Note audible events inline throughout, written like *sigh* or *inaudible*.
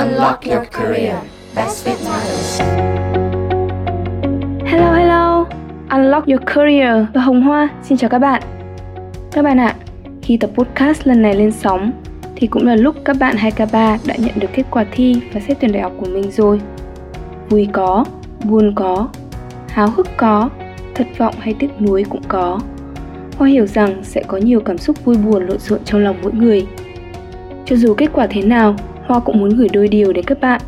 Unlock your career. Best Fit Matters. Hello hello. Unlock your career và Hồng Hoa xin chào các bạn. Các bạn ạ, khi tập podcast lần này lên sóng thì cũng là lúc các bạn 2K3 đã nhận được kết quả thi và xét tuyển đại học của mình rồi. Vui có, buồn có, háo hức có, thất vọng hay tiếc nuối cũng có. Hoa hiểu rằng sẽ có nhiều cảm xúc vui buồn lộn xộn trong lòng mỗi người. Cho dù kết quả thế nào, Hoa cũng muốn gửi đôi điều đến các bạn.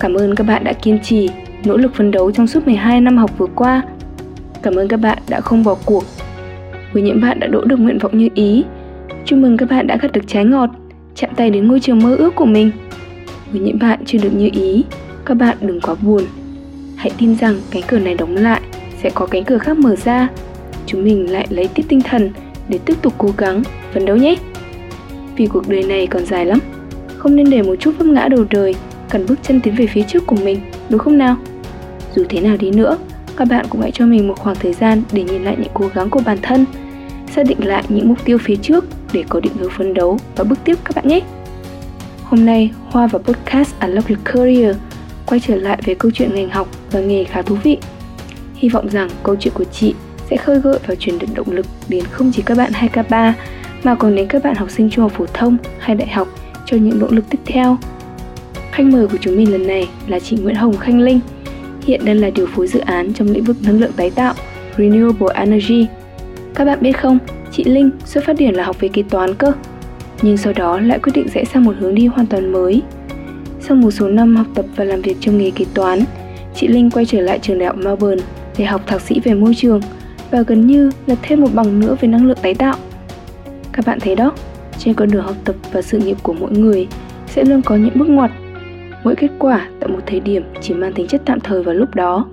Cảm ơn các bạn đã kiên trì, nỗ lực phấn đấu trong suốt 12 năm học vừa qua. Cảm ơn các bạn đã không bỏ cuộc. Với những bạn đã đỗ được nguyện vọng như ý, chúc mừng các bạn đã gặt được trái ngọt, chạm tay đến ngôi trường mơ ước của mình. Với những bạn chưa được như ý, các bạn đừng quá buồn. Hãy tin rằng cánh cửa này đóng lại sẽ có cánh cửa khác mở ra. Chúng mình lại lấy tiếp tinh thần để tiếp tục cố gắng, phấn đấu nhé. Vì cuộc đời này còn dài lắm, không nên để một chút vấp ngã đầu đời cần bước chân tiến về phía trước của mình, đúng không nào? Dù thế nào đi nữa, các bạn cũng hãy cho mình một khoảng thời gian để nhìn lại những cố gắng của bản thân, xác định lại những mục tiêu phía trước để có định hướng phấn đấu và bước tiếp các bạn nhé. Hôm nay, Hoa và podcast Unlock Your Career quay trở lại về câu chuyện ngành học và nghề khá thú vị. Hy vọng rằng câu chuyện của chị sẽ khơi gợi và truyền được động lực đến không chỉ các bạn 2K3 mà còn đến các bạn học sinh trung học phổ thông hay đại học cho những nỗ lực tiếp theo. Khách mời của chúng mình lần này là chị Nguyễn Hồng Khanh Linh, hiện đang là điều phối dự án trong lĩnh vực năng lượng tái tạo, Renewable Energy. Các bạn biết không, chị Linh xuất phát điểm là học về kế toán cơ, nhưng sau đó lại quyết định rẽ sang một hướng đi hoàn toàn mới. Sau một số năm học tập và làm việc trong nghề kế toán, chị Linh quay trở lại trường đại học Melbourne để học thạc sĩ về môi trường và gần như là thêm một bằng nữa về năng lượng tái tạo. Các bạn thấy đó, trên con đường học tập và sự nghiệp của mỗi người sẽ luôn có những bước ngoặt. Mỗi kết quả tại một thời điểm chỉ mang tính chất tạm thời vào lúc đó.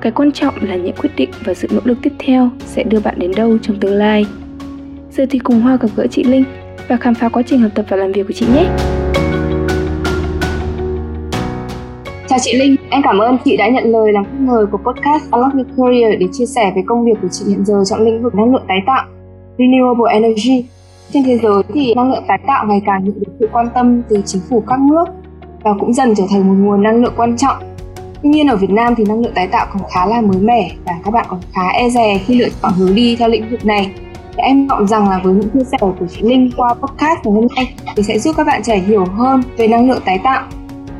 Cái quan trọng là những quyết định và sự nỗ lực tiếp theo sẽ đưa bạn đến đâu trong tương lai. Giờ thì cùng Hoa gặp gỡ chị Linh và khám phá quá trình học tập và làm việc của chị nhé. Chào chị Linh, em cảm ơn chị đã nhận lời làm khách mời của podcast Unlock Your Career để chia sẻ về công việc của chị hiện giờ trong lĩnh vực năng lượng tái tạo, Renewable Energy. Trên thế giới thì năng lượng tái tạo ngày càng nhận được sự quan tâm từ chính phủ các nước và cũng dần trở thành một nguồn năng lượng quan trọng. Tuy nhiên, ở Việt Nam thì năng lượng tái tạo còn khá là mới mẻ và các bạn còn khá e dè khi lựa chọn hướng đi theo lĩnh vực này. Thì em mong vọng rằng là với những chia sẻ của chị Linh qua podcast ngày hôm nay thì sẽ giúp các bạn trẻ hiểu hơn về năng lượng tái tạo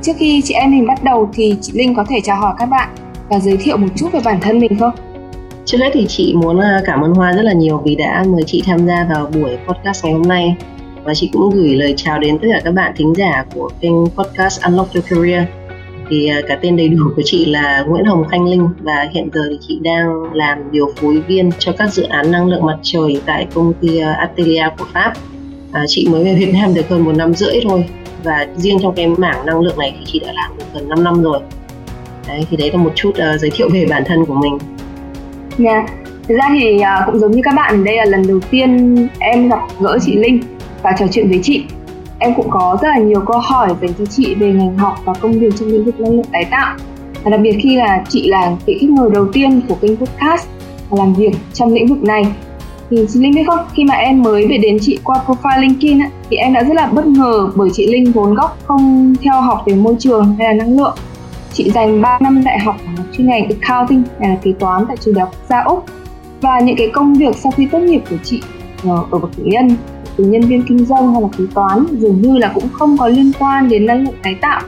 Trước khi chị em mình bắt đầu thì chị Linh có thể chào hỏi các bạn và giới thiệu một chút về bản thân mình không? Trước hết thì chị muốn à, cảm ơn Hoa rất là nhiều vì đã mời chị tham gia vào buổi podcast ngày hôm nay. Và chị cũng gửi lời chào đến tất cả các bạn thính giả của kênh podcast Unlock Your Career. Thì à, cả tên đầy đủ của chị là Nguyễn Hồng Khanh Linh và hiện giờ thì chị đang làm điều phối viên cho các dự án năng lượng mặt trời tại công ty à, Atelier của Pháp. À, chị mới về Việt Nam được hơn một năm rưỡi thôi và riêng trong cái mảng năng lượng này thì chị đã làm được gần 5 năm rồi. Đấy thì đấy là một chút uh, giới thiệu về bản thân của mình nha. yeah. thực ra thì uh, cũng giống như các bạn đây là lần đầu tiên em gặp gỡ chị Linh và trò chuyện với chị em cũng có rất là nhiều câu hỏi dành cho chị về ngành học và công việc trong lĩnh vực năng lượng tái tạo và đặc biệt khi là chị là vị khách mời đầu tiên của kênh podcast và làm việc trong lĩnh vực này thì chị Linh biết không khi mà em mới về đến chị qua profile LinkedIn á, thì em đã rất là bất ngờ bởi chị Linh vốn gốc không theo học về môi trường hay là năng lượng chị dành 3 năm đại học chuyên ngành accounting là kế toán tại trường đại học gia úc. Và những cái công việc sau khi tốt nghiệp của chị ờ, ở bậc cử nhân từ nhân viên kinh doanh hay là kế toán dường như là cũng không có liên quan đến năng lượng tái tạo.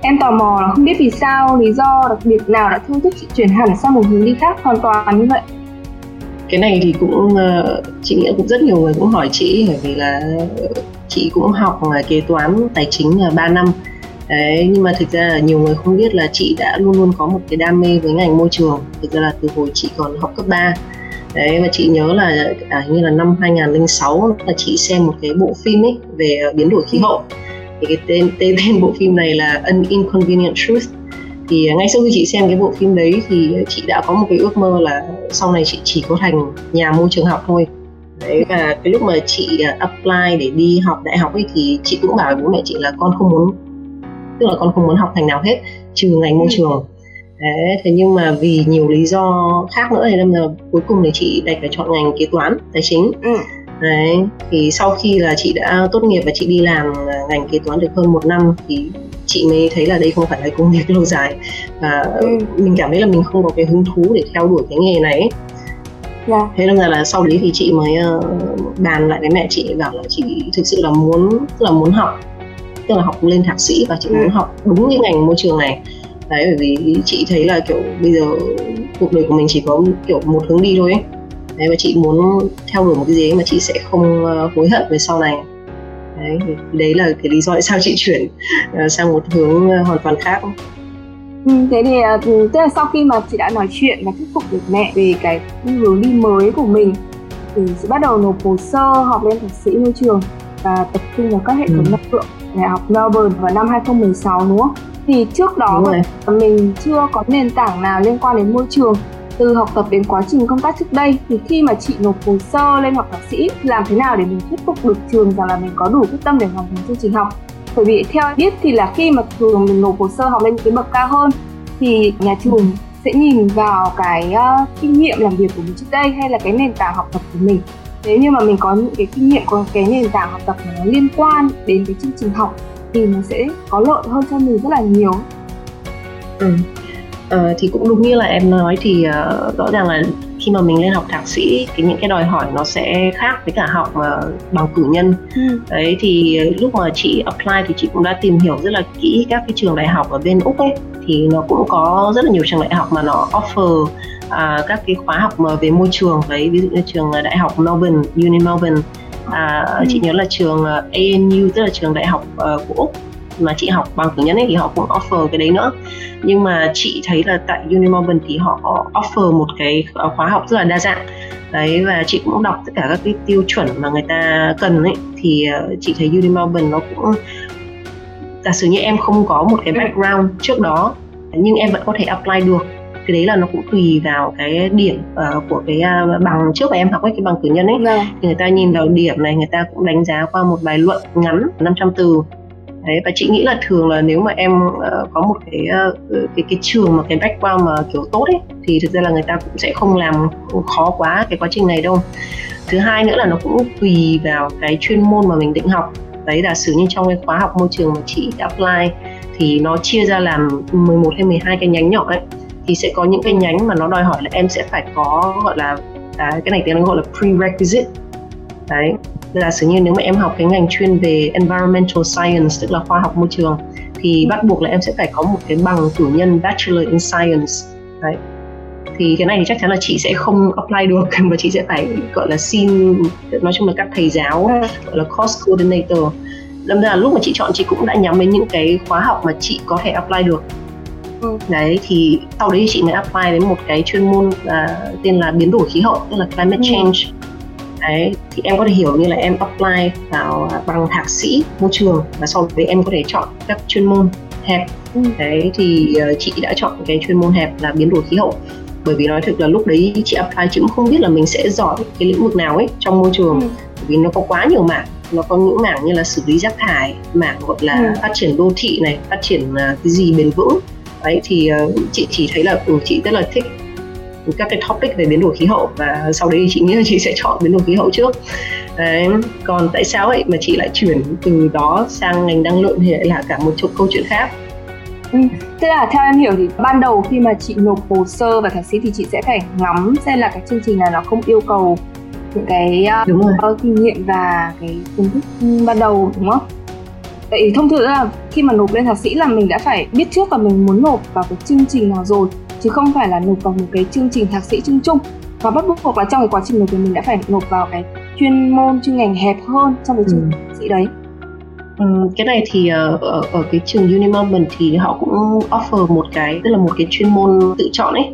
Em tò mò là không biết vì sao, lý do đặc biệt nào đã thôi thúc chị chuyển hẳn sang một hướng đi khác hoàn toàn như vậy. Cái này thì cũng ờ, chị nghĩ cũng rất nhiều người cũng hỏi chị, bởi vì là chị cũng học ờ, kế toán tài chính 3 năm. Đấy, nhưng mà thực ra là nhiều người không biết là chị đã luôn luôn có một cái đam mê với ngành môi trường. Thực ra là từ hồi chị còn học cấp 3 Đấy, và chị nhớ là à, như là năm 2006 là chị xem một cái bộ phim ấy về à, biến đổi khí hậu. Thì cái tên tên tên bộ phim này là An Inconvenient Truth. Thì à, ngay sau khi chị xem cái bộ phim đấy thì chị đã có một cái ước mơ là sau này chị chỉ có thành nhà môi trường học thôi. Đấy và cái lúc mà chị à, apply để đi học đại học ấy thì chị cũng bảo với bố mẹ chị là con không muốn tức là con không muốn học thành nào hết trừ ngành môi ừ. trường đấy thế nhưng mà vì nhiều lý do khác nữa thì nên là cuối cùng thì chị đành phải chọn ngành kế toán tài chính ừ. đấy thì sau khi là chị đã tốt nghiệp và chị đi làm à, ngành kế toán được hơn một năm thì chị mới thấy là đây không phải là công việc *laughs* lâu dài và ừ. mình cảm thấy là mình không có cái hứng thú để theo đuổi cái nghề này ấy. Yeah. Dạ. thế nên là, là sau đấy thì chị mới uh, bàn lại với mẹ chị bảo là chị thực sự là muốn là muốn học tức là học lên thạc sĩ và chị ừ. muốn học đúng cái ngành môi trường này. Đấy bởi vì chị thấy là kiểu bây giờ cuộc đời của mình chỉ có kiểu một hướng đi thôi ấy. Đấy và chị muốn theo đuổi một cái gì mà chị sẽ không uh, hối hận về sau này. Đấy thì đấy là cái lý do tại sao chị chuyển uh, sang một hướng uh, hoàn toàn khác. Ừ, thế thì tức là sau khi mà chị đã nói chuyện và thuyết phục được mẹ về cái hướng đi mới của mình thì chị bắt đầu nộp hồ sơ học lên thạc sĩ môi trường và tập trung vào các hệ thống ừ. năng lượng đại học Melbourne vào năm 2016 đúng không? Thì trước đó mình chưa có nền tảng nào liên quan đến môi trường. Từ học tập đến quá trình công tác trước đây thì khi mà chị nộp hồ sơ lên học thạc sĩ làm thế nào để mình thuyết phục được trường rằng là mình có đủ quyết tâm để hoàn thành chương trình học? Bởi vì theo em biết thì là khi mà thường mình nộp hồ sơ học lên những cái bậc cao hơn thì nhà trường sẽ nhìn vào cái uh, kinh nghiệm làm việc của mình trước đây hay là cái nền tảng học tập của mình nếu như mà mình có những cái kinh nghiệm có cái nền tảng học tập mà nó liên quan đến cái chương trình học thì nó sẽ có lợi hơn cho mình rất là nhiều ừ. Ờ, thì cũng đúng như là em nói thì uh, rõ ràng là khi mà mình lên học thạc sĩ cái những cái đòi hỏi nó sẽ khác với cả học mà bằng cử nhân ừ. đấy thì lúc mà chị apply thì chị cũng đã tìm hiểu rất là kỹ các cái trường đại học ở bên úc ấy thì nó cũng có rất là nhiều trường đại học mà nó offer à, các cái khóa học mà về môi trường đấy ví dụ như trường đại học Melbourne Uni Melbourne. À, ừ. chị nhớ là trường à, ANU tức là trường đại học uh, của úc mà chị học bằng cử nhân ấy thì họ cũng offer cái đấy nữa. Nhưng mà chị thấy là tại Uni Melbourne thì họ offer một cái khóa học rất là đa dạng. Đấy và chị cũng đọc tất cả các cái tiêu chuẩn mà người ta cần ấy thì chị thấy Uni Melbourne nó cũng giả sử như em không có một cái background trước đó nhưng em vẫn có thể apply được cái đấy là nó cũng tùy vào cái điểm uh, của cái uh, bằng trước mà em học ấy cái bằng cử nhân ấy. Vâng. thì người ta nhìn vào điểm này người ta cũng đánh giá qua một bài luận ngắn 500 từ. Đấy và chị nghĩ là thường là nếu mà em uh, có một cái uh, cái cái trường mà cái background mà kiểu tốt ấy thì thực ra là người ta cũng sẽ không làm khó quá cái quá trình này đâu. Thứ hai nữa là nó cũng tùy vào cái chuyên môn mà mình định học. Đấy là sử như trong cái khóa học môi trường mà chị apply thì nó chia ra làm 11 hay 12 cái nhánh nhỏ ấy thì sẽ có những cái nhánh mà nó đòi hỏi là em sẽ phải có gọi là à, cái này tiếng nó gọi là prerequisite đấy là sử như nếu mà em học cái ngành chuyên về environmental science tức là khoa học môi trường thì bắt buộc là em sẽ phải có một cái bằng cử nhân bachelor in science đấy thì cái này thì chắc chắn là chị sẽ không apply được *laughs* và chị sẽ phải gọi là xin nói chung là các thầy giáo ừ. gọi là course coordinator đâm ra lúc mà chị chọn chị cũng đã nhắm đến những cái khóa học mà chị có thể apply được ừ. Đấy thì sau đấy chị mới apply đến một cái chuyên môn là tên là biến đổi khí hậu tức là climate ừ. change đấy thì em có thể hiểu như là em apply vào bằng thạc sĩ môi trường và sau đấy em có thể chọn các chuyên môn hẹp ừ. đấy thì uh, chị đã chọn cái chuyên môn hẹp là biến đổi khí hậu bởi vì nói thực là lúc đấy chị apply chị cũng không biết là mình sẽ giỏi cái lĩnh vực nào ấy trong môi trường ừ. bởi vì nó có quá nhiều mảng nó có những mảng như là xử lý rác thải mảng gọi là ừ. phát triển đô thị này phát triển uh, cái gì bền vững đấy thì uh, chị chỉ thấy là ừ, chị rất là thích các cái topic về biến đổi khí hậu và sau đấy chị nghĩ là chị sẽ chọn biến đổi khí hậu trước đấy. còn tại sao vậy mà chị lại chuyển từ đó sang ngành năng lượng thì lại là cả một chút câu chuyện khác Ừ. Tức là theo em hiểu thì ban đầu khi mà chị nộp hồ sơ và thạc sĩ thì chị sẽ phải ngắm xem là cái chương trình này nó không yêu cầu những cái uh, kinh nghiệm và cái kiến thức ban đầu đúng không? Vậy thông thường là khi mà nộp lên thạc sĩ là mình đã phải biết trước là mình muốn nộp vào cái chương trình nào rồi chứ không phải là nộp vào một cái chương trình thạc sĩ chung chung. Và bắt buộc là trong cái quá trình nộp thì mình đã phải nộp vào cái chuyên môn chuyên ngành hẹp hơn trong cái chương ừ. thạc sĩ đấy. Ừ, cái này thì uh, ở, ở cái trường Uni Melbourne thì họ cũng offer một cái tức là một cái chuyên môn tự chọn ấy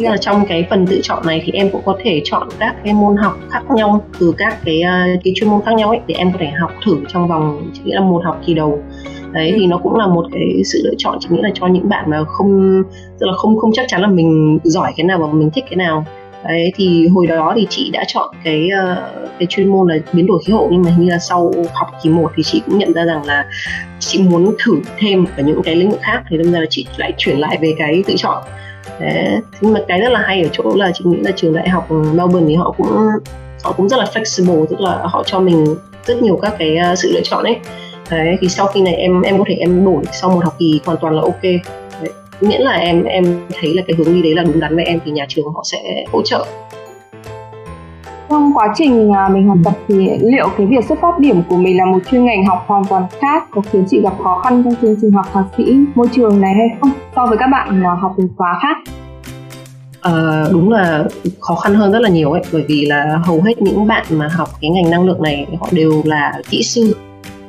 Tức là trong cái phần tự chọn này thì em cũng có thể chọn các cái môn học khác nhau, từ các cái ờ, cái chuyên môn khác nhau ấy, để em có thể học thử trong vòng chỉ là một học kỳ đầu. Đấy, thì nó cũng là một cái sự lựa chọn chỉ nghĩ là cho những bạn mà không, tức là không không chắc chắn là mình giỏi cái nào và mình thích cái nào. Đấy, thì hồi đó thì chị đã chọn cái ờ, cái chuyên môn là biến đổi khí hậu, nhưng mà như là sau học kỳ 1 thì chị cũng nhận ra rằng là chị muốn thử thêm ở những cái lĩnh vực khác, thì đâm ra là chị lại chuyển lại về cái tự chọn thế. Nhưng mà cái rất là hay ở chỗ là chị nghĩ là trường đại học ừ, Melbourne thì họ cũng họ cũng rất là flexible, tức là họ cho mình rất nhiều các cái ờ, sự lựa chọn ấy. Đấy, thì sau khi này em em có thể em đổi, sau một học kỳ hoàn toàn là ok. Đấy. miễn là em em thấy là cái hướng đi đấy là đúng đắn với em thì nhà trường họ sẽ hỗ trợ trong quá trình à, mình học tập thì liệu cái việc xuất phát điểm của mình là một chuyên ngành học hoàn toàn khác có khiến chị gặp khó khăn trong chương trình học thạc sĩ môi trường này hay không? So với các bạn à, học một khóa khác. À, đúng là khó khăn hơn rất là nhiều ấy bởi vì là hầu hết những bạn mà học cái ngành năng lượng này họ đều là kỹ sư.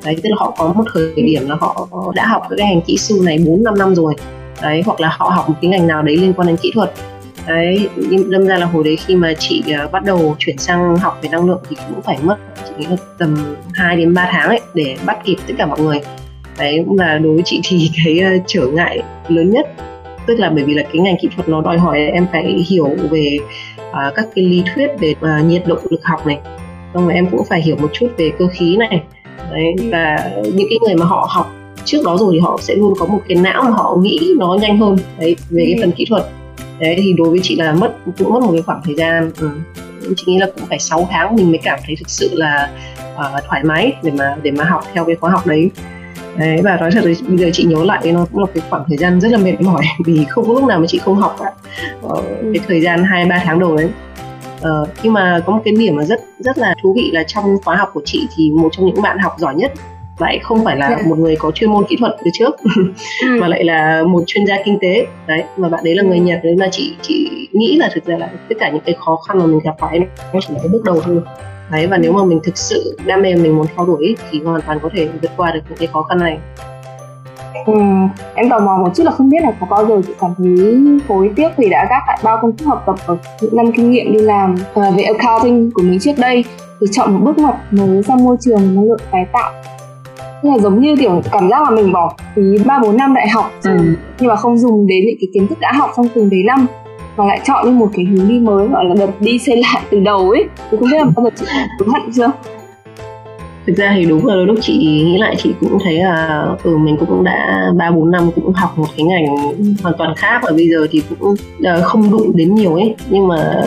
Đấy tức là họ có một thời điểm là họ đã học cái ngành kỹ sư này 4 5 năm rồi. Đấy hoặc là họ học một cái ngành nào đấy liên quan đến kỹ thuật đấy nhưng đâm ra là hồi đấy khi mà chị uh, bắt đầu chuyển sang học về năng lượng thì cũng phải mất chị nghĩ là tầm 2 đến 3 tháng ấy để bắt kịp tất cả mọi người. Đấy và đối với chị thì *laughs* cái uh, trở ngại lớn nhất tức là bởi vì là cái ngành kỹ thuật nó đòi hỏi em phải hiểu về uh, các cái lý thuyết về uh, nhiệt độ lực học này. Xong rồi em cũng phải hiểu một chút về cơ khí này. Đấy và những cái người mà họ học trước đó rồi thì họ sẽ luôn có một cái não mà họ nghĩ nó nhanh hơn. Đấy về cái phần kỹ thuật đấy thì đối với chị là mất cũng mất một cái khoảng thời gian ừ. chị nghĩ là cũng phải 6 tháng mình mới cảm thấy thực sự là uh, thoải mái để mà để mà học theo cái khóa học đấy. Đấy và nói thật là bây giờ chị nhớ lại nó cũng là cái khoảng thời gian rất là mệt mỏi *laughs* vì không có lúc nào mà chị không học cả ờ, cái thời gian hai ba tháng đầu đấy. Ờ, nhưng mà có một cái điểm mà rất rất là thú vị là trong khóa học của chị thì một trong những bạn học giỏi nhất lại không phải là yeah. Dạ. một người có chuyên môn kỹ thuật từ trước ừ. *laughs* mà lại là một chuyên gia kinh tế đấy mà bạn đấy là người nhật đấy mà chị chị nghĩ là thực ra là tất cả những cái khó khăn mà mình gặp phải nó chỉ là cái bước đầu thôi đấy và nếu mà mình thực sự đam mê mình muốn theo đuổi thì hoàn toàn có thể vượt qua được những cái khó khăn này Ừ, em tò mò một chút là không biết là có bao giờ chị cảm thấy hối tiếc vì đã gác lại bao công sức học tập và những năm kinh nghiệm đi làm uh, về accounting của mình trước đây thì chọn một bước ngoặt mới sang môi trường năng lượng tái tạo Thế là giống như kiểu cảm giác là mình bỏ phí ba bốn năm đại học ừ. nhưng mà không dùng đến những cái kiến thức đã học trong từng đấy năm mà lại chọn như một cái hướng đi mới gọi là đập đi xây lại từ đầu ấy. Thì không biết là bao giờ chị hối hận chưa? Thực ra thì đúng là lúc chị nghĩ lại chị cũng thấy là ừ mình cũng đã ba bốn năm cũng học một cái ngành hoàn toàn khác và bây giờ thì cũng uh, không đụng đến nhiều ấy. Nhưng mà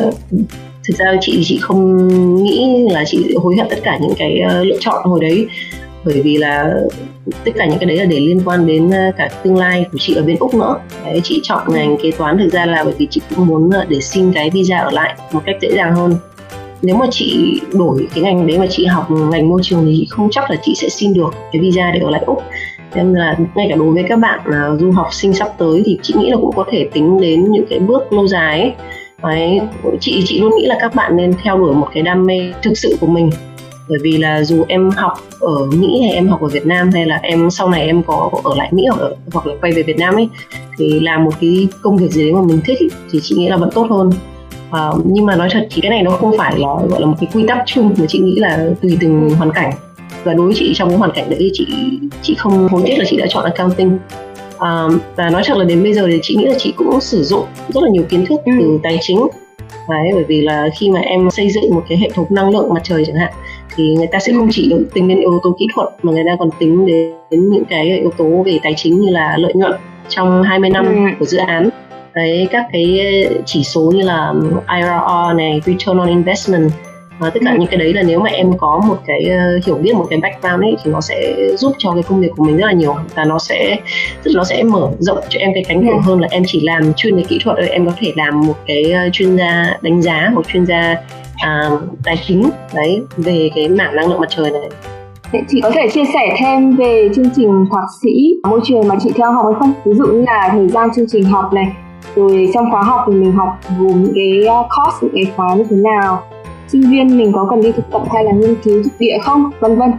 thực ra chị chị không nghĩ là chị hối hận tất cả những cái uh, lựa chọn hồi đấy bởi vì là tất cả những cái đấy là để liên quan đến ờ, cả tương lai của chị ở bên úc nữa. Đấy, chị chọn ngành kế toán thực ra là bởi vì chị cũng muốn ờ, để xin cái visa ở lại một cách dễ dàng hơn. Nếu mà chị đổi cái ngành đấy mà chị học ngành môi trường thì chị không chắc là chị sẽ xin được cái visa để ở lại úc. Nên là ngay cả đối với các bạn uh, du học sinh sắp tới thì chị nghĩ là cũng có thể tính đến những cái bước lâu dài ấy. Đấy, chị chị luôn nghĩ là các bạn nên theo đuổi một cái đam mê thực sự của mình bởi vì là dù em học ở Mỹ hay em học ở Việt Nam hay là em sau này em có ở lại Mỹ hoặc, ở, hoặc là quay về Việt Nam ấy thì làm một cái công việc gì đấy mà mình thích ý, thì chị nghĩ là vẫn tốt hơn. À, nhưng mà nói thật thì cái này nó không phải là gọi là một cái quy tắc chung mà chị nghĩ là tùy từng hoàn cảnh. Và đối với chị trong cái hoàn cảnh đấy chị chị không hối tiếc là chị đã chọn accounting. À, và nói thật là đến bây giờ thì chị nghĩ là chị cũng sử dụng rất là nhiều kiến thức ừ. từ tài chính. Đấy bởi vì là khi mà em xây dựng một cái hệ thống năng lượng mặt trời chẳng hạn thì người ta sẽ không chỉ tính đến yếu tố kỹ thuật mà người ta còn tính đến những cái yếu tố về tài chính như là lợi nhuận trong 20 năm ừ. của dự án đấy các cái chỉ số như là IRR này return on investment và tất cả những cái đấy là nếu mà em có một cái uh, hiểu biết một cái background ấy thì nó sẽ giúp cho cái công việc của mình rất là nhiều và nó sẽ tức là nó sẽ mở rộng cho em cái cánh cửa ừ. hơn là em chỉ làm chuyên về kỹ thuật em có thể làm một cái uh, chuyên gia đánh giá một chuyên gia à, tài chính đấy về cái mảng năng lượng mặt trời này chị có thể chia sẻ thêm về chương trình thạc sĩ môi trường mà chị theo học hay không? Ví dụ như là thời gian chương trình học này, rồi trong khóa học thì mình học gồm những cái à, course, những cái khóa như thế nào, sinh viên mình có cần đi thực tập hay là nghiên cứu thực địa không, vân vân.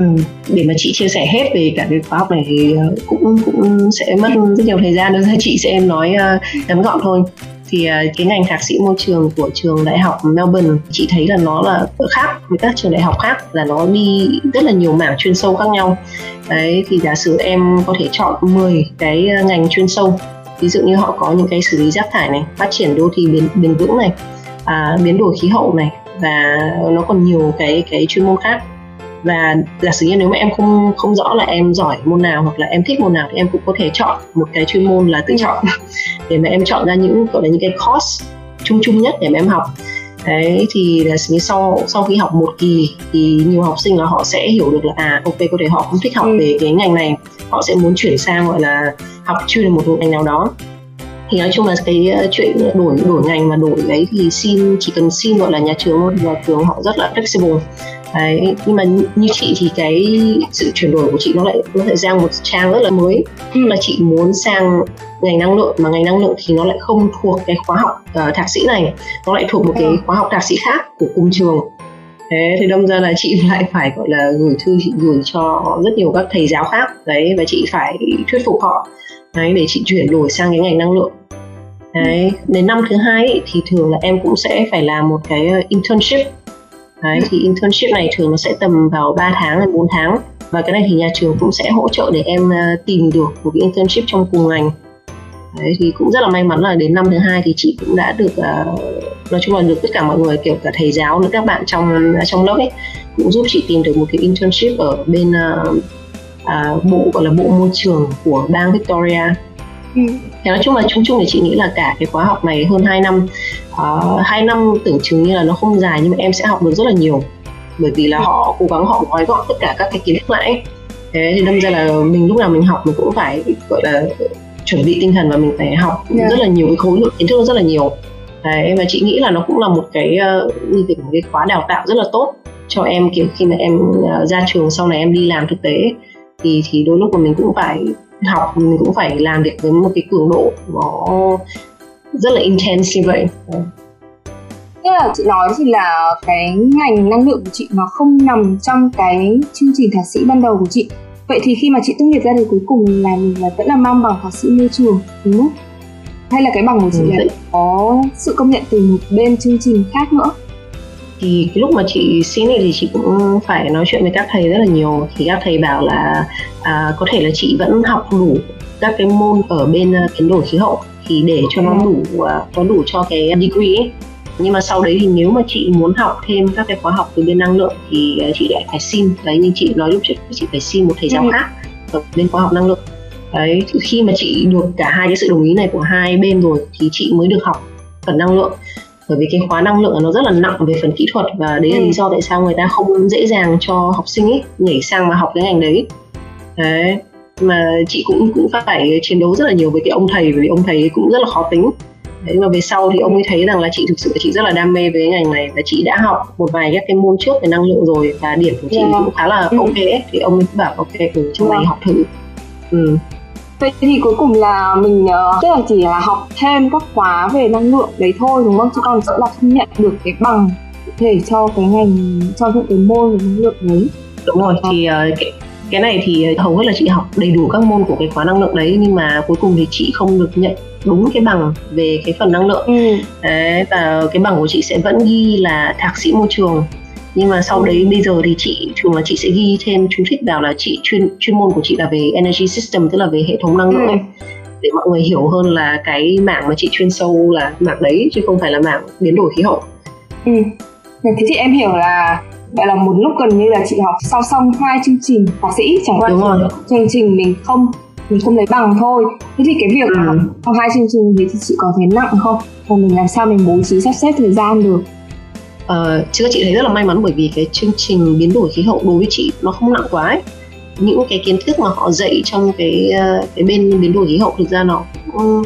Ừ, để mà chị chia sẻ hết về cả cái khóa học này thì ờ, cũng cũng sẽ mất rất nhiều thời gian. Nên chị sẽ em nói uh, ngắn gọn thôi. Thì ờ, cái ngành thạc sĩ môi trường của trường đại học Melbourne chị thấy là nó là khác với các trường đại học khác là nó đi rất là nhiều mảng chuyên sâu khác nhau. Đấy thì giả sử em có thể chọn 10 cái ngành chuyên sâu. Ví dụ như họ có những cái xử lý rác thải này phát triển đô thị bền, bền vững này à, biến đổi khí hậu này và nó còn nhiều cái cái chuyên môn khác. Và giả sử như nếu mà em không không rõ là em giỏi môn nào hoặc là em thích môn nào thì em cũng có thể chọn một cái chuyên môn là tự chọn. *laughs* Để mà em chọn ra những gọi là những cái course chung chung nhất để mà em học. Đấy thì là sau sau khi học một kỳ thì nhiều học sinh là họ sẽ hiểu được là à ok có thể họ không thích học ừ. về cái ngành này. Họ sẽ muốn chuyển sang gọi là học chuyên một ngành nào đó thì nói chung là cái ờ, chuyện đổi đổi ngành mà đổi đấy thì xin chỉ cần xin gọi là nhà trường thôi. Nhà trường họ rất là flexible. Đấy nhưng mà như chị thì cái sự chuyển đổi của chị nó lại nó lại sang một trang rất là mới. Ừ. là chị muốn sang ngành năng lượng mà ngành năng lượng thì nó lại không thuộc cái khóa học uh, thạc sĩ này. Nó lại thuộc một cái ừ. khóa học thạc sĩ khác của cùng trường. Thế thì đâm ra là chị *laughs* lại phải gọi là gửi thư chị gửi cho rất nhiều các thầy giáo khác. Đấy và chị phải thuyết phục họ đấy để chị chuyển đổi sang cái ngành năng lượng. Đấy đến năm thứ hai ấy, thì thường là em cũng sẽ phải làm một cái ờ, internship. Đấy thì internship này thường nó sẽ tầm vào 3 tháng hay 4 tháng. Và cái này thì nhà trường cũng sẽ hỗ trợ để em ờ, tìm được một cái internship trong cùng ngành. Đấy thì cũng rất là may mắn là đến năm thứ hai thì chị cũng đã được uh, nói chung là được tất cả mọi người kiểu cả thầy giáo nữa các bạn trong trong lớp ấy cũng giúp chị tìm được một cái internship ở bên uh, uh, bộ gọi là bộ môi trường của bang Victoria Ừ. Thì nói chung là chung chung thì chị nghĩ là cả cái khóa học này hơn 2 năm uh, 2 năm tưởng chừng như là nó không dài nhưng mà em sẽ học được rất là nhiều bởi vì là họ cố gắng họ gói gọn tất cả các cái kiến thức lại thế thì đâm ra là mình lúc nào mình học mình cũng phải gọi là chuẩn bị tinh thần và mình phải học yeah. Dạ. rất là nhiều cái khối lượng kiến thức rất là nhiều đấy và chị nghĩ là nó cũng là một cái uh, như một cái khóa đào tạo rất là tốt cho em kiểu khi mà em uh, ra trường sau này em đi làm thực tế thì thì đôi lúc mà mình cũng phải học mình cũng phải làm việc với một cái cường độ nó rất là intense như vậy Tức là chị nói thì là cái ngành năng lượng của chị nó không nằm trong cái chương trình thạc sĩ ban đầu của chị Vậy thì khi mà chị tốt nghiệp ra thì cuối cùng là mình là vẫn là mang bằng thạc sĩ môi trường đúng không? Hay là cái bằng của chị ừ, là có sự công nhận từ một bên chương trình khác nữa? Thì cái lúc mà chị xin này thì chị cũng phải nói chuyện với các thầy rất là nhiều. Thì các thầy bảo là à, có thể là chị vẫn học đủ các cái môn ở bên biến đổi khí hậu. Thì để cho nó đủ uh, có đủ cho cái degree ấy. nhưng mà sau đấy thì nếu mà chị muốn học thêm các cái khóa học từ bên năng lượng thì uh, chị lại phải xin. Đấy như chị nói lúc trước chị phải xin một thầy giáo ừ. khác ở bên khóa học năng lượng. Đấy khi mà chị được cả hai cái sự đồng ý này của hai bên rồi thì chị mới được học phần năng lượng bởi vì cái khóa năng lượng nó rất là nặng về phần kỹ thuật và đấy là ừ. lý do tại sao người ta không dễ dàng cho học sinh ấy nhảy sang mà học cái ngành đấy đấy mà chị cũng cũng phải chiến đấu rất là nhiều với cái ông thầy bởi vì ông thầy cũng rất là khó tính đấy mà về sau thì ông ấy thấy rằng là chị thực sự chị rất là đam mê với ngành này và chị đã học một vài các cái môn trước về năng lượng rồi và điểm của chị yeah. cũng khá là ừ. ok thì ông ấy bảo ok ừ, trong này học thử ừ Vậy thì cuối cùng là mình uh, tức là chỉ là học thêm các khóa về năng lượng đấy thôi đúng không? Chứ còn sẽ là không nhận được cái bằng thể cho cái ngành cho những cái môn về năng lượng đấy. Đúng rồi, thì uh, cái, cái này thì hầu hết là chị học đầy đủ các môn của cái khóa năng lượng đấy nhưng mà cuối cùng thì chị không được nhận đúng cái bằng về cái phần năng lượng ừ. đấy, và cái bằng của chị sẽ vẫn ghi là thạc sĩ môi trường nhưng mà sau đấy bây giờ thì chị thường là chị sẽ ghi thêm chú thích vào là chị chuyên chuyên môn của chị là về energy system tức là về hệ thống năng lượng ừ. để mọi người hiểu hơn là cái mảng mà chị chuyên sâu là mảng đấy chứ không phải là mảng biến đổi khí hậu. Ừ. Thế thì em hiểu là gọi là một lúc gần như là chị học sau xong hai chương trình thạc sĩ chẳng qua chương trình mình không mình không lấy bằng thôi. Thế thì cái việc ừ. học hai chương trình thì chị có thấy nặng không? Và mình làm sao mình bố trí sắp xếp thời gian được uh, chứ chị thấy rất là may mắn bởi vì cái chương trình biến đổi khí hậu đối với chị nó không nặng quá ấy. những cái kiến thức mà họ dạy trong cái uh, cái bên biến đổi khí hậu thực ra nó cũng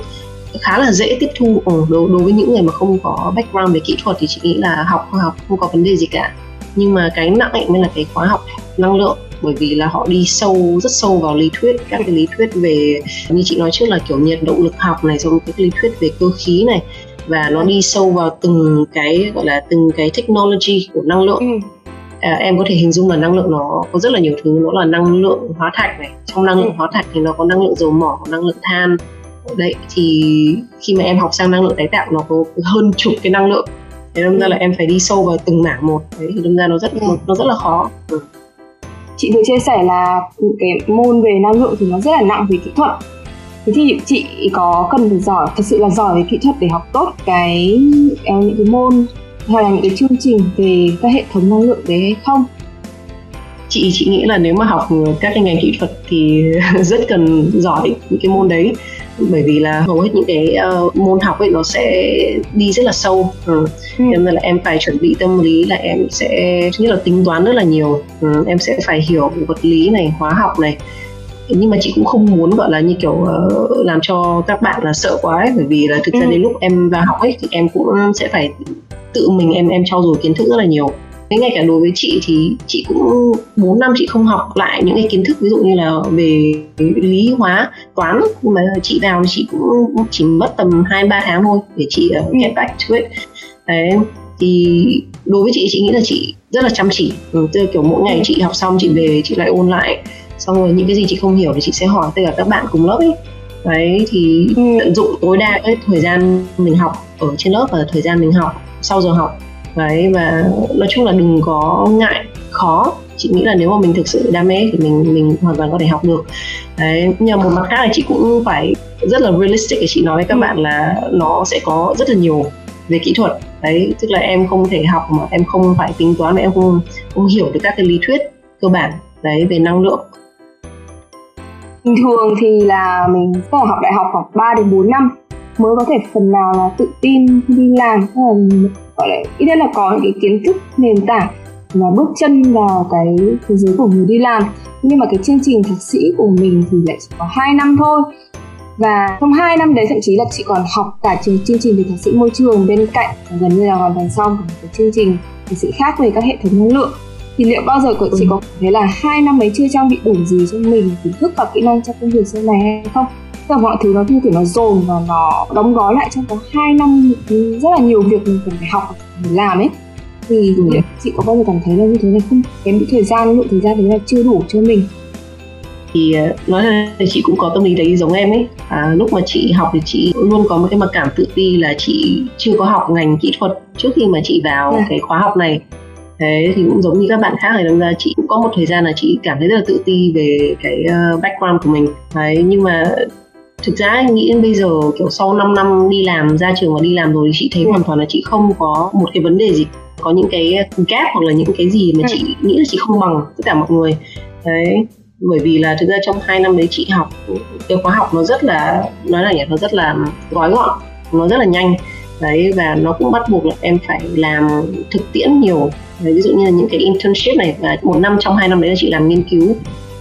khá là dễ tiếp thu. Ừ, đối, đối với những người mà không có background về kỹ thuật thì chị nghĩ là học học không có vấn đề gì cả. Nhưng mà cái nặng ấy mới là cái khóa học năng lượng bởi vì là họ đi sâu rất sâu vào lý thuyết các cái lý thuyết về như chị nói trước là kiểu nhiệt động lực học này xong cái lý thuyết về cơ khí này và nó đi sâu vào từng cái gọi là từng cái technology của năng lượng. Ừ. à, em có thể hình dung là năng lượng nó có rất là nhiều thứ. Nó là năng lượng hóa thạch này. Trong năng lượng ừ. hóa thạch thì nó có năng lượng dầu mỏ năng lượng than. Đấy thì khi mà em học sang năng lượng tái tạo nó có hơn chục cái năng lượng. Thế nên ra là em phải đi sâu vào từng mảng một. Đấy thì đâm ra nó rất ừ. nó rất là khó. Ừ. chị vừa chia sẻ là cái môn về năng lượng thì nó rất là nặng về kỹ thuật thế thì chị có cần phải giỏi thật sự là giỏi về kỹ thuật để học tốt cái uh, những cái môn hay là những cái chương trình về các hệ thống năng lượng đấy hay không chị chị nghĩ là nếu mà học các cái ngành kỹ thuật thì *laughs* rất cần giỏi những cái môn đấy bởi vì là hầu hết những cái uh, môn học ấy nó sẽ đi rất là sâu ừ. Ừ. nên là em phải chuẩn bị tâm lý là em sẽ như là tính toán rất là nhiều ừ. em sẽ phải hiểu vật lý này hóa học này nhưng mà chị cũng không muốn gọi là như kiểu uh, làm cho các bạn là sợ quá ấy, bởi vì là thực ra ừ. đến lúc em vào học ấy thì em cũng sẽ phải tự mình em em trau dồi kiến thức rất là nhiều. Thế ngay cả đối với chị thì chị cũng 4 năm chị không học lại những cái kiến thức ví dụ như là về lý hóa toán. Nhưng mà chị vào thì chị cũng chỉ mất tầm hai ba tháng thôi để chị uh, get back to it. Đấy. Thì đối với chị chị nghĩ là chị rất là chăm chỉ. Ừ, tức là kiểu mỗi ngày chị học xong chị về chị lại ôn lại xong rồi những cái gì chị không hiểu thì chị sẽ hỏi tất cả các bạn cùng lớp ấy. Đấy thì ừ. tận dụng tối đa cái thời gian mình học ở trên lớp và thời gian mình học sau giờ học. Đấy và nói chung là đừng có ngại khó. Chị nghĩ là nếu mà mình thực sự đam mê thì mình mình hoàn toàn có thể học được. Đấy nhưng mà một mặt khác là chị cũng phải rất là realistic để chị nói với các ừ. bạn là nó sẽ có rất là nhiều về kỹ thuật. Đấy tức là em không thể học mà em không phải tính toán mà em không không hiểu được các cái lý thuyết cơ bản. Đấy về năng lượng bình thường thì là mình sẽ học đại học khoảng 3 đến 4 năm mới có thể phần nào là tự tin khi đi làm. Là gọi là ít nhất là có những cái kiến thức nền tảng và bước chân vào cái thế giới của người đi làm. Nhưng mà cái chương trình thạc sĩ của mình thì lại chỉ có 2 năm thôi. Và trong 2 năm đấy thậm chí là chị còn học cả chương, chương trình về thạc sĩ môi trường bên cạnh gần như là hoàn thành xong một cái chương trình thạc sĩ khác về các hệ thống năng lượng thì liệu bao giờ chị ừ. có thấy là hai năm ấy chưa trang bị đủ gì cho mình kiến thức và kỹ năng cho công việc sau này hay không tức là mọi thứ nó như kiểu nó dồn và nó đóng gói lại trong có hai năm rất là nhiều việc mình cần phải học để làm ấy thì ừ. chị có bao giờ cảm thấy là như thế này không cái thời gian lượng thời gian đấy là chưa đủ cho mình thì ờ, nói là chị cũng có tâm lý đấy giống em ấy à, lúc mà chị học thì chị luôn có một cái mặc cảm tự ti là chị chưa có học ngành kỹ thuật trước khi mà chị vào. Dạ. cái khóa học này thế thì cũng giống như các bạn khác thì đâm ra chị cũng có một thời gian là chị cảm thấy rất là tự ti về cái uh, background của mình. Đấy nhưng mà thực ra nghĩ đến bây giờ kiểu sau 5 năm đi làm ra trường và đi làm rồi thì chị thấy hoàn toàn là chị không có một cái vấn đề gì. Có những cái gap hoặc là những cái gì mà chị ừ. nghĩ là chị không bằng tất cả mọi người. Đấy bởi vì là thực ra trong hai năm đấy chị học cái khóa học nó rất là nói là nhỉ nó rất là gói gọn nó rất là nhanh đấy và nó cũng bắt buộc là em phải làm thực tiễn nhiều. Đấy, ví dụ như là những cái internship này và một năm trong hai năm đấy là chị làm nghiên cứu.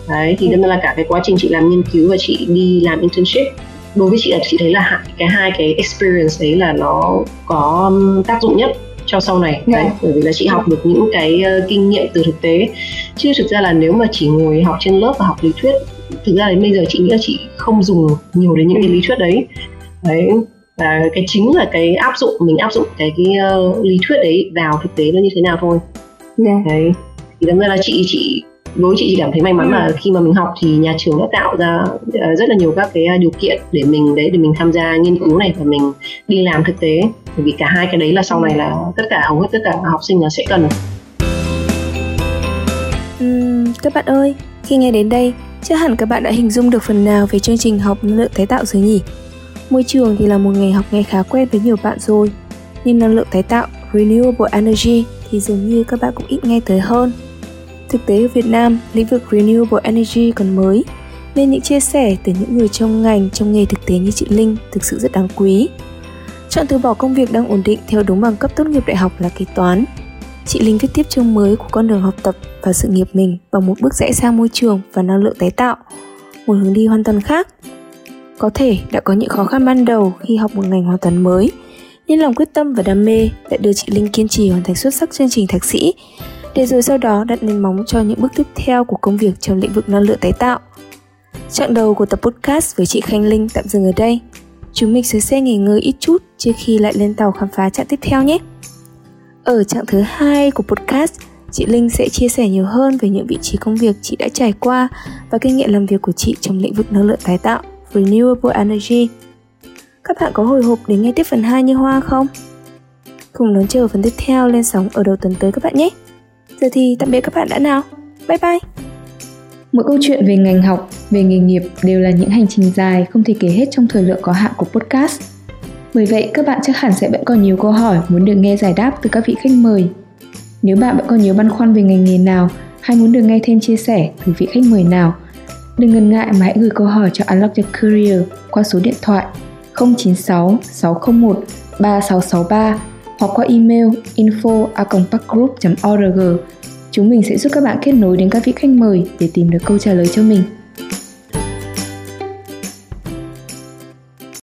Đấy thì đâm ra là cả cái quá trình chị làm nghiên cứu và chị đi làm internship đối với chị là chị thấy là cái hai cái experience đấy là nó có tác dụng nhất cho sau này. Yeah. đấy bởi vì là chị học được những cái uh, kinh nghiệm từ thực tế. Chứ thực ra là nếu mà chỉ ngồi học trên lớp và học lý thuyết thực ra đến bây giờ chị nghĩ là chị không dùng nhiều đến những cái lý thuyết đấy. Đấy và cái chính là cái áp dụng mình áp dụng cái cái uh, lý thuyết đấy vào thực tế nó như thế nào thôi. Yeah. đấy. Thì đâm ra là chị chị đối với chị chỉ cảm thấy may mắn là ừ. khi mà mình học thì nhà trường đã tạo ra ờ, rất là nhiều các cái ờ, điều kiện để mình đấy để mình tham gia nghiên cứu này và mình đi làm thực tế. Bởi vì cả hai cái đấy là sau này là tất cả hầu hết tất cả học sinh là sẽ cần. Uhm, các bạn ơi khi nghe đến đây chắc hẳn các bạn đã hình dung được phần nào về chương trình học năng lượng tái tạo rồi nhỉ môi trường thì là một ngành học nghe khá quen với nhiều bạn rồi nhưng năng lượng tái tạo renewable energy thì dường như các bạn cũng ít nghe tới hơn Thực tế ở Việt Nam, lĩnh vực Renewable Energy còn mới, nên những chia sẻ từ những người trong ngành, trong nghề thực tế như chị Linh thực sự rất đáng quý. Chọn từ bỏ công việc đang ổn định theo đúng bằng cấp tốt nghiệp đại học là kế toán. Chị Linh viết tiếp chương mới của con đường học tập và sự nghiệp mình bằng một bước rẽ sang môi trường và năng lượng tái tạo, một hướng đi hoàn toàn khác. Có thể đã có những khó khăn ban đầu khi học một ngành hoàn toàn mới, nhưng lòng quyết tâm và đam mê đã đưa chị Linh kiên trì hoàn thành xuất sắc chương trình thạc sĩ để rồi sau đó đặt nền móng cho những bước tiếp theo của công việc trong lĩnh vực năng lượng tái tạo. Chặng đầu của tập podcast với chị Khanh Linh tạm dừng ở đây. Chúng mình sẽ xe nghỉ ngơi ít chút trước khi lại lên tàu khám phá chặng tiếp theo nhé. Ở chặng thứ hai của podcast, chị Linh sẽ chia sẻ nhiều hơn về những vị trí công việc chị đã trải qua và kinh nghiệm làm việc của chị trong lĩnh vực năng lượng tái tạo, Renewable Energy. Các bạn có hồi hộp để nghe tiếp phần 2 như Hoa không? Cùng đón chờ phần tiếp theo lên sóng ở đầu tuần tới các bạn nhé! Giờ thì tạm biệt các bạn đã nào. Bye bye! Mỗi câu chuyện về ngành học, về nghề nghiệp đều là những hành trình dài không thể kể hết trong thời lượng có hạn của podcast. Bởi vậy, các bạn chắc hẳn sẽ vẫn còn nhiều câu hỏi muốn được nghe giải đáp từ các vị khách mời. Nếu bạn vẫn còn nhiều băn khoăn về ngành nghề nào hay muốn được nghe thêm chia sẻ từ vị khách mời nào, Đừng ngần ngại mà hãy gửi câu hỏi cho Unlock Your Career qua số điện thoại 096 601 3663 hoặc qua email info org Chúng mình sẽ giúp các bạn kết nối đến các vị khách mời để tìm được câu trả lời cho mình.